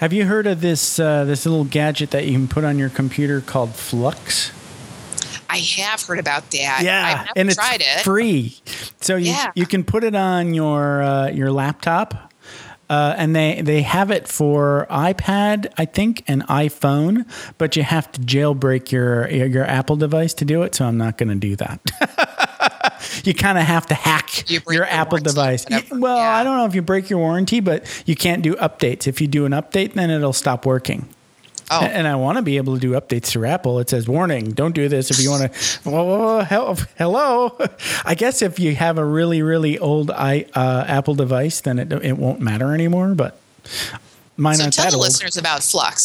Have you heard of this uh, this little gadget that you can put on your computer called f.lux? I have heard about that. Yeah, I've never and it's it. free. So you Yeah. you can put it on your uh, your laptop, uh, and they they have it for iPad, I think, and iPhone. But you have to jailbreak your your Apple device to do it. So I'm not going to do that. you kind of have to hack You your your Apple device. whatever. Well, Yeah. I don't know if you break your warranty, but you can't do updates. If you do an update, then it'll stop working. Oh, And I want to be able to do updates through Apple. It says, warning, don't do this if you want to. Whoa, hello. I guess if you have a really, really old i uh, Apple device, then it, it won't matter anymore. But mine so tell the old. listeners about f.lux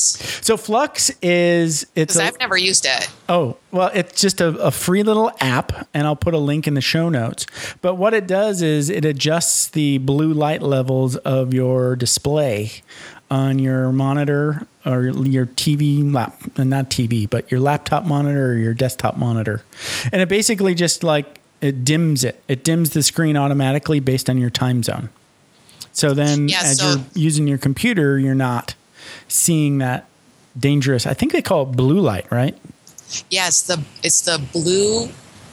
So f.lux is it's a, I've never used it. Oh, well, it's just a, a free little app, and I'll put a link in the show notes. But what it does is it adjusts the blue light levels of your display on your monitor or your TV, lap, uh, not TV, but your laptop monitor or your desktop monitor. And it basically just like it dims it, it dims the screen automatically based on your time zone. So then, Yeah, as so- you're using your computer, you're not seeing that dangerous. I think they call it blue light, right? Yeah, it's the it's the blue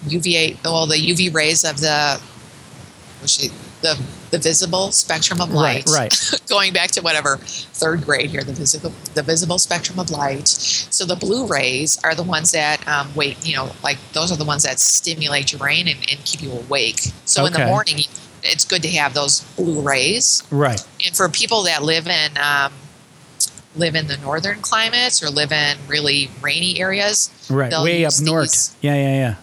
UVA well the UV rays of the the the visible spectrum of light. Right, right. Going back to whatever third grade here, the visible the visible spectrum of light. So the blue rays are the ones that um, wake you know like those are the ones that stimulate your brain and, and keep you awake. So in the morning, it's good to have those blue rays. Right. And for people that live in um, live in the northern climates or live in really rainy areas, Right, way up north. these- Yeah, yeah,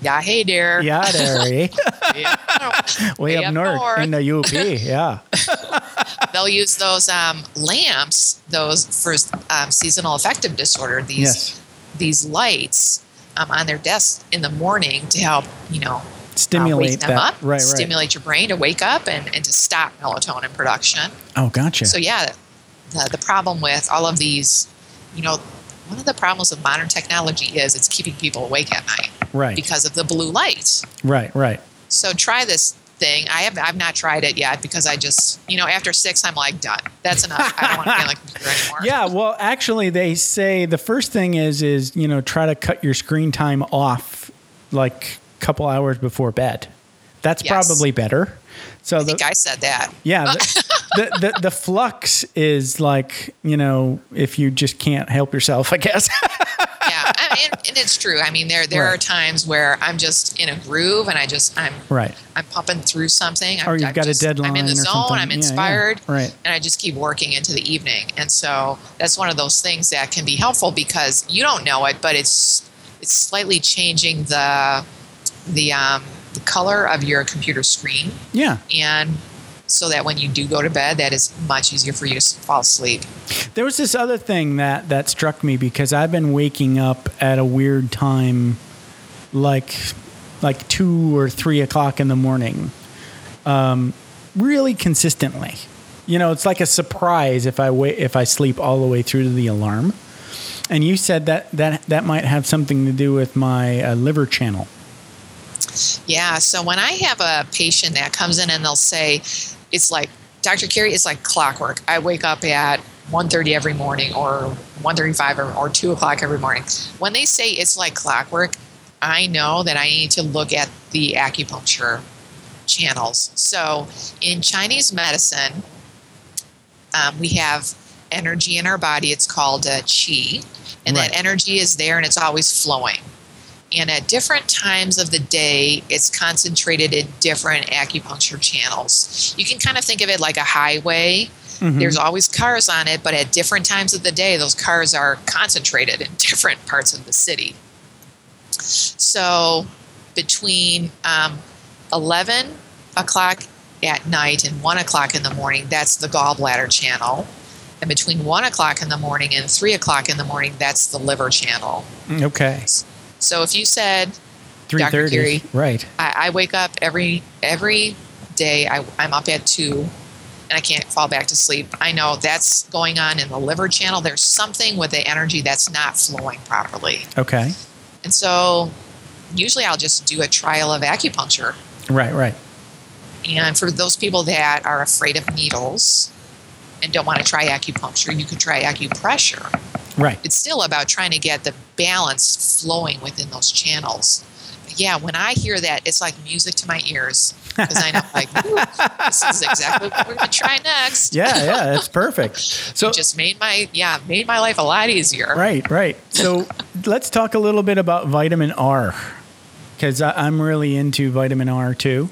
Yeah, hey there. yeah. Yeah, there, eh? Yeah. way, Way up, north, north. in the UP. Yeah, they'll use those um, lamps, those for um, seasonal affective disorder. These Yes. these lights um, on their desk in the morning to help you know uh, Stimulate wake them that. up, Right, right. stimulate your brain to wake up and, and to stop melatonin production. Oh, gotcha. So yeah, the, the problem with all of these, you know, one of the problems with modern technology is it's keeping people awake at night right. because of the blue light. right. Right. So try this thing. I have I've not tried it yet because I just you know after six I'm like done. That's enough. I don't want to be on the computer anymore. Yeah, well, actually, they say the first thing is is you know try to cut your screen time off like a couple hours before bed. That's Yes. probably better. So I the, think I said that. yeah, the, the, the the f.lux is like you know if you just can't help yourself, I guess. Yeah, and, and it's true. I mean, there there are times where I'm just in a groove and I just I'm right. I'm pumping through something. I'm, Or you've I'm got a just- I'm in the zone. something. I'm Yeah, yeah. inspired. Right. And I just keep working into the evening. And so that's one of those things that can be helpful because you don't know it, but it's it's slightly changing the the um, the color of your computer screen, Yeah. and so that when you do go to bed, that is much easier for you to fall asleep. There was this other thing that that struck me because I've been waking up at a weird time, like like two or three o'clock in the morning, um, really consistently. You know, it's like a surprise if I wait if I sleep all the way through to the alarm. And you said that that that might have something to do with my uh, liver channel. Yeah. So when I have a patient that comes in and they'll say, it's like, Dr. Carrie, it's like clockwork. I wake up at 1.30 every morning or 1.35 or, or 2 o'clock every morning. When they say it's like clockwork, I know that I need to look at the acupuncture channels. So in Chinese medicine, um, we have energy in our body. It's called uh, qi. And Right. that energy is there and it's always flowing. And at different times of the day, it's concentrated in different acupuncture channels. You can kind of think of it like a highway. There's always cars on it, but at different times of the day, those cars are concentrated in different parts of the city. So between um, 11 o'clock at night and 1 o'clock in the morning, that's the gallbladder channel. And between 1 o'clock in the morning and 3 o'clock in the morning, that's the liver channel. Okay, So if you said, three thirty. Carrie. Right. I, I wake up every every day, I, I'm up at 2 and I can't fall back to sleep, I know that's going on in the liver channel. There's something with the energy that's not flowing properly. Okay. And so usually I'll just do a trial of acupuncture. Right. Right. And for those people that are afraid of needles and don't want to try acupuncture, you could try acupressure. Right. It's still about trying to get the balance flowing within those channels. But yeah, when I hear that, it's like music to my ears because I know, like, this is exactly what we're to try next. Yeah. Yeah. it's perfect. So You just made my yeah made my life a lot easier. Right, right. So let's talk a little bit about vitamin R because I'm really into vitamin R too.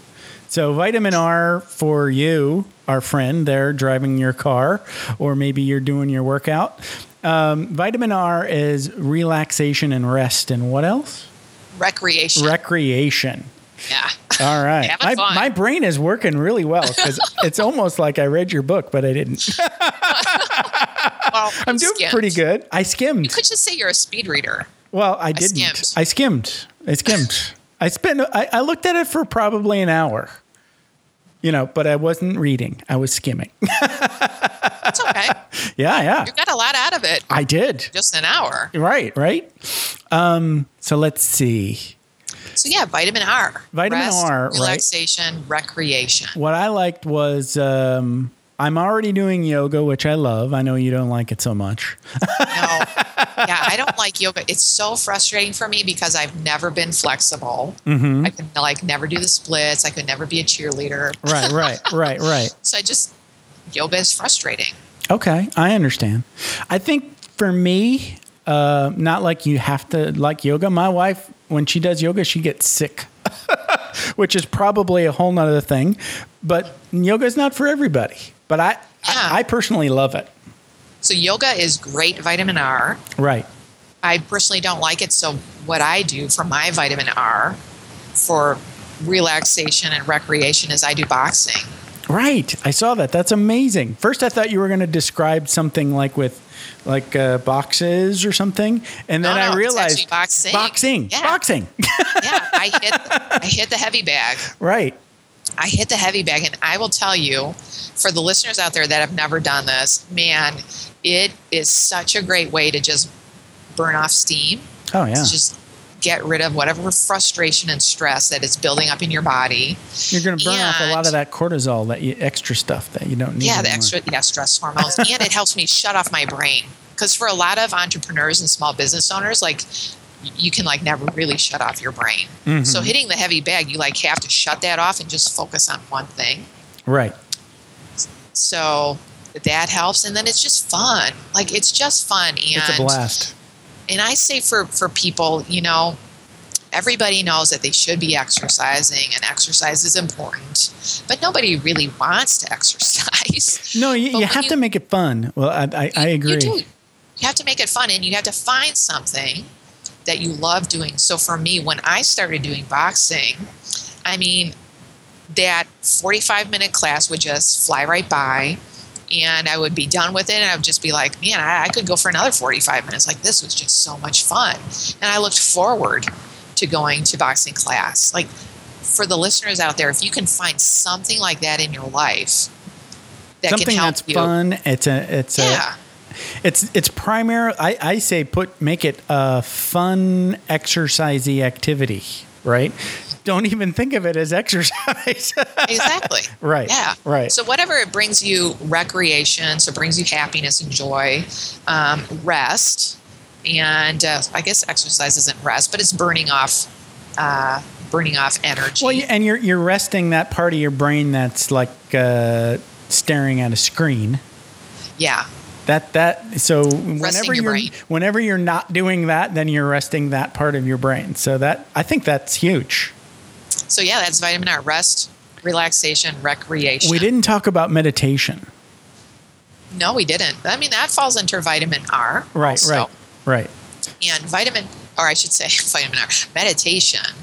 So, vitamin R for you, our friend there driving your car, or maybe you're doing your workout. Um, vitamin R is relaxation and rest, and what else? Recreation. Recreation. yeah. All right. My, fun. my brain is working really well because it's almost like I read your book, but I didn't. Well, I'm doing skimmed. pretty good. I skimmed. You could just say you're a speed reader. Well, I didn't. skimmed. I skimmed. I skimmed. I spent. I, I looked at it for probably an hour. You know, but I wasn't reading. I was skimming. That's okay. yeah, yeah. you got a lot out of it. I did. Just an hour. Right, right. Um, so let's see. So yeah, vitamin R. Vitamin Rest, R, right. Relaxation, recreation. What I liked was um, I'm already doing yoga, which I love. I know you don't like it so much. No. Yeah, I don't like yoga. It's so frustrating for me because I've never been flexible. Mm-hmm. I could like never do the splits. I could never be a cheerleader. Right, right, right, right. So I just yoga is frustrating. Okay, I understand. I think for me, uh, not like you have to like yoga. My wife, when she does yoga, she gets sick, which is probably a whole nother thing. But yoga is not for everybody. But I, Yeah. I, I personally love it. So yoga is great vitamin R. Right. I personally don't like it. So what I do for my vitamin R for relaxation and recreation is I do boxing. Right. I saw that. That's amazing. First, I thought you were going to describe something like with like uh, boxes or something, and then No, no, I realized boxing. boxing, Yeah. boxing. yeah, I hit I hit the heavy bag. right. I hit the heavy bag, and I will tell you, for the listeners out there that have never done this, man, it is such a great way to just burn off steam. Oh yeah. Just get rid of whatever frustration and stress that is building up in your body. You're going to burn off a lot of that cortisol, that you, extra stuff that you don't need. Yeah, the anymore. extra yeah stress hormones, and it helps me shut off my brain. Because for a lot of entrepreneurs and small business owners, like you can like never really shut off your brain. Mm-hmm. So hitting the heavy bag, you like have to shut that off and just focus on one thing. Right. So that helps, and then it's just fun. Like it's just fun, and It's a blast. and I say for for people, you know, everybody knows that they should be exercising, and exercise is important, but nobody really wants to exercise. No, you, you have to make it fun. Well, I, I, I agree. You do. You have to make it fun, and you have to find something that you love doing. So for me, when I started doing boxing, I mean, that 45 minute class would just fly right by. And I would be done with it, and I would just be like, man, I, I could go for another 45 minutes. Like, this was just so much fun. And I looked forward to going to boxing class. Like, for the listeners out there, if you can find something like that in your life that Something can help that's you. fun. It's a. It's Yeah. a. It's it's primary. I, I say put make it a fun exercisey activity. Right. Don't even think of it as exercise. exactly. Right, Yeah. right. So whatever it brings you recreation, so brings you happiness and joy, um, rest, and uh, I guess exercise isn't rest, but it's burning off, uh, burning off energy. well, and you're you're resting that part of your brain that's like uh, staring at a screen. yeah. That that so whenever your you're brain. whenever you're not doing that, then you're resting that part of your brain. So that I think that's huge. So yeah, that's vitamin R: rest, relaxation, recreation. We didn't talk about meditation. No, we didn't. I mean, that falls into vitamin R. Right, also. right, right. And vitamin, or I should say, vitamin R, meditation.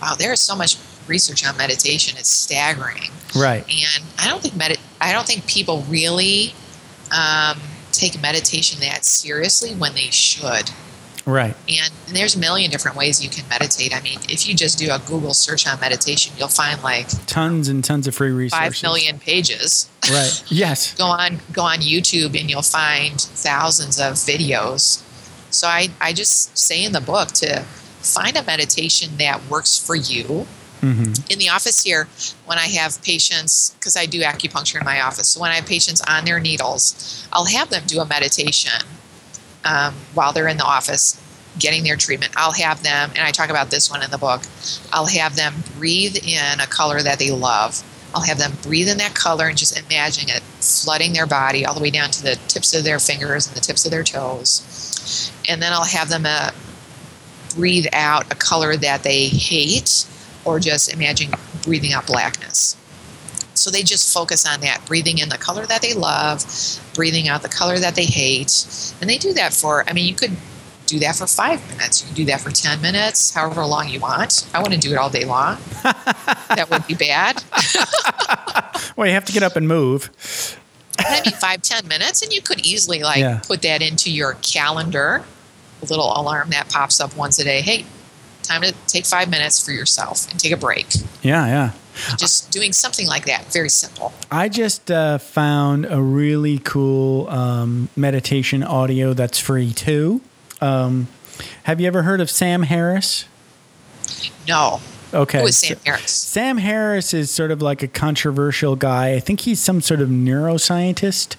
Wow, there is so much research on meditation. It's staggering. Right. and I don't think medit- I don't think people really um, take meditation that seriously when they should. Right. And, and there's a million different ways you can meditate. I mean, if you just do a Google search on meditation, you'll find like Tons and tons of free resources. five million pages. Right. Yes. Go on go on YouTube and you'll find thousands of videos. So I, I just say in the book to find a meditation that works for you hmm in the office here when i have patients because i do acupuncture in my office so when i have patients on their needles i'll have them do a meditation um, while they're in the office getting their treatment i'll have them and i talk about this one in the book i'll have them breathe in a color that they love i'll have them breathe in that color and just imagine it flooding their body all the way down to the tips of their fingers and the tips of their toes and then i'll have them uh, breathe out a color that they hate or just imagine breathing out blackness. So they just focus on that, breathing in the color that they love, breathing out the color that they hate. And they do that for, I mean, you could do that for five minutes. You can do that for 10 minutes, however long you want. I want to do it all day long. that would be bad. Well, you have to get up and move. I mean, five, 10 minutes. And you could easily like Yeah. put that into your calendar, a little alarm that pops up once a day. Hey, time to take five minutes for yourself and take a break. Yeah, yeah. Just doing something like that, very simple. I just uh, found a really cool um, meditation audio that's free too. Um, have you ever heard of Sam Harris? No. Okay. Who is Sam Harris? Sam Harris is sort of like a controversial guy. I think he's some sort of neuroscientist,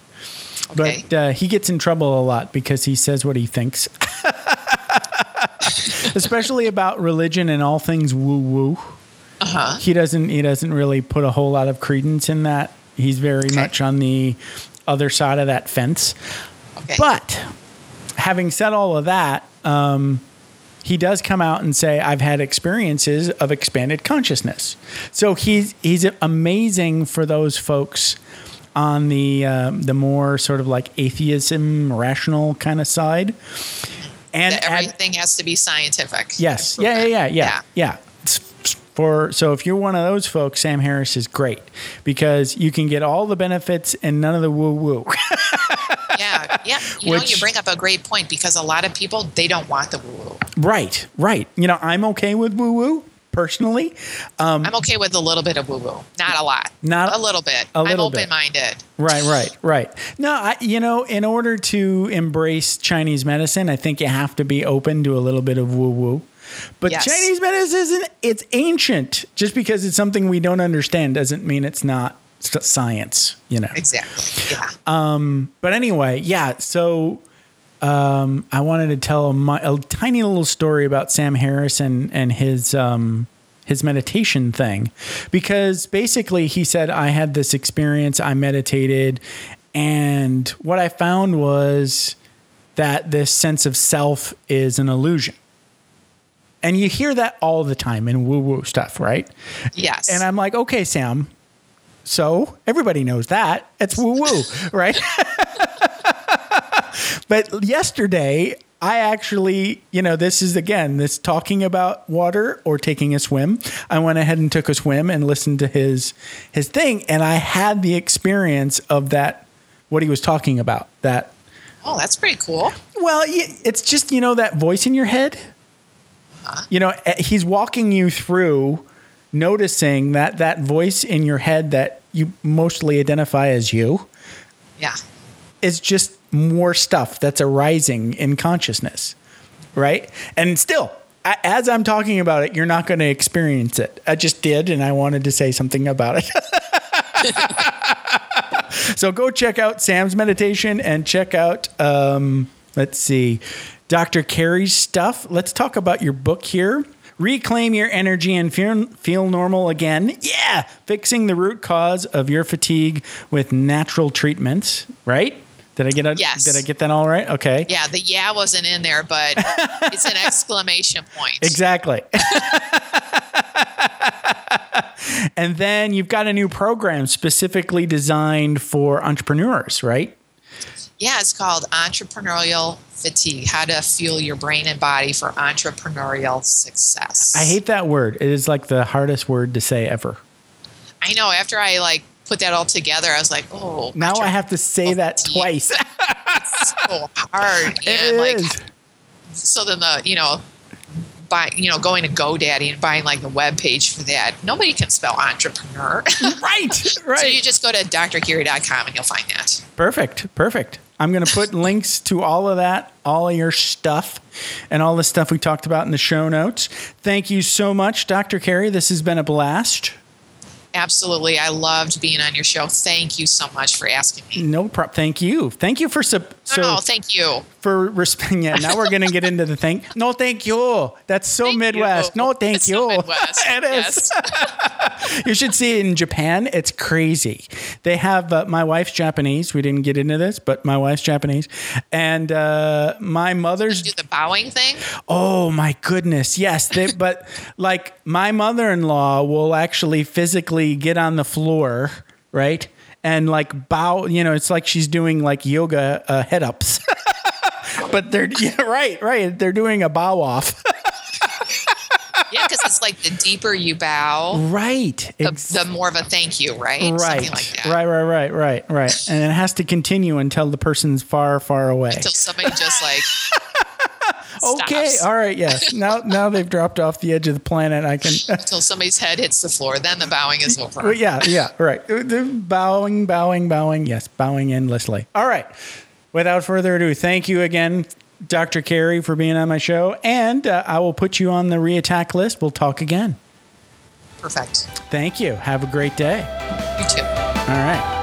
Okay. but uh, he gets in trouble a lot because he says what he thinks, especially about religion and all things woo woo. Uh huh. He doesn't. He doesn't really put a whole lot of credence in that. He's very Okay. much on the other side of that fence. Okay. But having said all of that, um, he does come out and say, "I've had experiences of expanded consciousness." So he's he's amazing for those folks on the um, the more sort of like atheism, rational kind of side. And that at- everything has to be scientific. yes, yeah, yeah, yeah, yeah, Yeah. yeah. For so if you're one of those folks, Sam Harris is great because you can get all the benefits and none of the woo woo. Yeah, yeah. You know, you bring up a great point because a lot of people they don't want the woo woo. right, right. You know, I'm okay with woo woo personally. Um, I'm okay with a little bit of woo woo, not a lot, Not- a little bit. a little I'm open minded. Right, right, right. No, I, you know, in order to embrace Chinese medicine, I think you have to be open to a little bit of woo woo. But Yes. Chinese medicine isn't, it's ancient. Just because it's something we don't understand doesn't mean it's not science, you know. Exactly. Yeah. But anyway, yeah. So um, I wanted to tell a, a tiny little story about Sam Harris and and his um, his meditation thing, because basically he said I had this experience. I meditated, and what I found was that this sense of self is an illusion. And you hear that all the time in woo woo stuff, right? yes. And I'm like, okay, Sam. So everybody knows that it's woo woo, right? but yesterday, I actually, you know, this is again, this talking about water or taking a swim. I went ahead and took a swim and listened to his his thing, and I had the experience of that, what he was talking about. That, oh, that's pretty cool. well, it's just you know that voice in your head. You know, eh, he's walking you through noticing that that voice in your head that you mostly identify as you Yeah. is just more stuff that's arising in consciousness, right? And still, as I'm talking about it, you're not going to experience it. I just did, and I wanted to say something about it. so go check out Sam's meditation and check out, um, let's see, Dr. Carrie's stuff. Let's talk about your book here. Reclaim your energy and feel, feel normal again. Yeah, fixing the root cause of your fatigue with natural treatments. Right? Did I get it? Yes. Did I get that all right? Okay. Yeah. The yeah wasn't in there, but it's an exclamation point. Exactly. and then you've got a new program specifically designed for entrepreneurs, right? Yeah, it's called Entrepreneurial Fatigue How to Fuel Your Brain and Body for Entrepreneurial Success. I hate that word. It is like the hardest word to say ever. I know. After I like put that all together, I was like, oh, Now I have to say oh, that Fatigue. twice. so hard. It And like, so then the, you know, buy, you know, going to GoDaddy and buying like the web page for that. Nobody can spell entrepreneur. right. Right. so you just go to drcarrie.com and you'll find that. Perfect. Perfect. I'm going to put links to all of that, all of your stuff, and all the stuff we talked about in the show notes. Thank you so much, Dr. Carrie. This has been a blast. Absolutely. I loved being on your show. Thank you so much for asking me. No problem. Thank you. Thank you for sub- so oh, thank you. for respect. Yeah, now we're gonna get into the thing. No, thank you. That's so Thank Midwest. you. No, thank It's you. so Midwest. it is. You should see it in Japan. It's crazy. They have uh, my wife's Japanese. We didn't get into this, but my wife's Japanese, and uh, my mother's Do the bowing thing. Oh my goodness. Yes. They, but like my mother in law will actually physically get on the floor, right? And like bow, you know, it's like she's doing like yoga uh, head ups. but they're, yeah, right, right. They're doing a bow off. Yeah, because it's like the deeper you bow, right. the, the more of a thank you, right? right. Like that. Right, right, right, right, right. And it has to continue until the person's far, far away. Until somebody just like Okay. stops. All right. Yes. Now, now they've dropped off the edge of the planet. I can. Until somebody's head hits the floor, then the bowing is over. Yeah, yeah, right. Bowing, bowing, bowing. Yes, bowing endlessly. All right. Without further ado, thank you again, Dr. Carrie, for being on my show. And uh, I will put you on the reattack list. We'll talk again. Perfect. Thank you. Have a great day. You too. All right.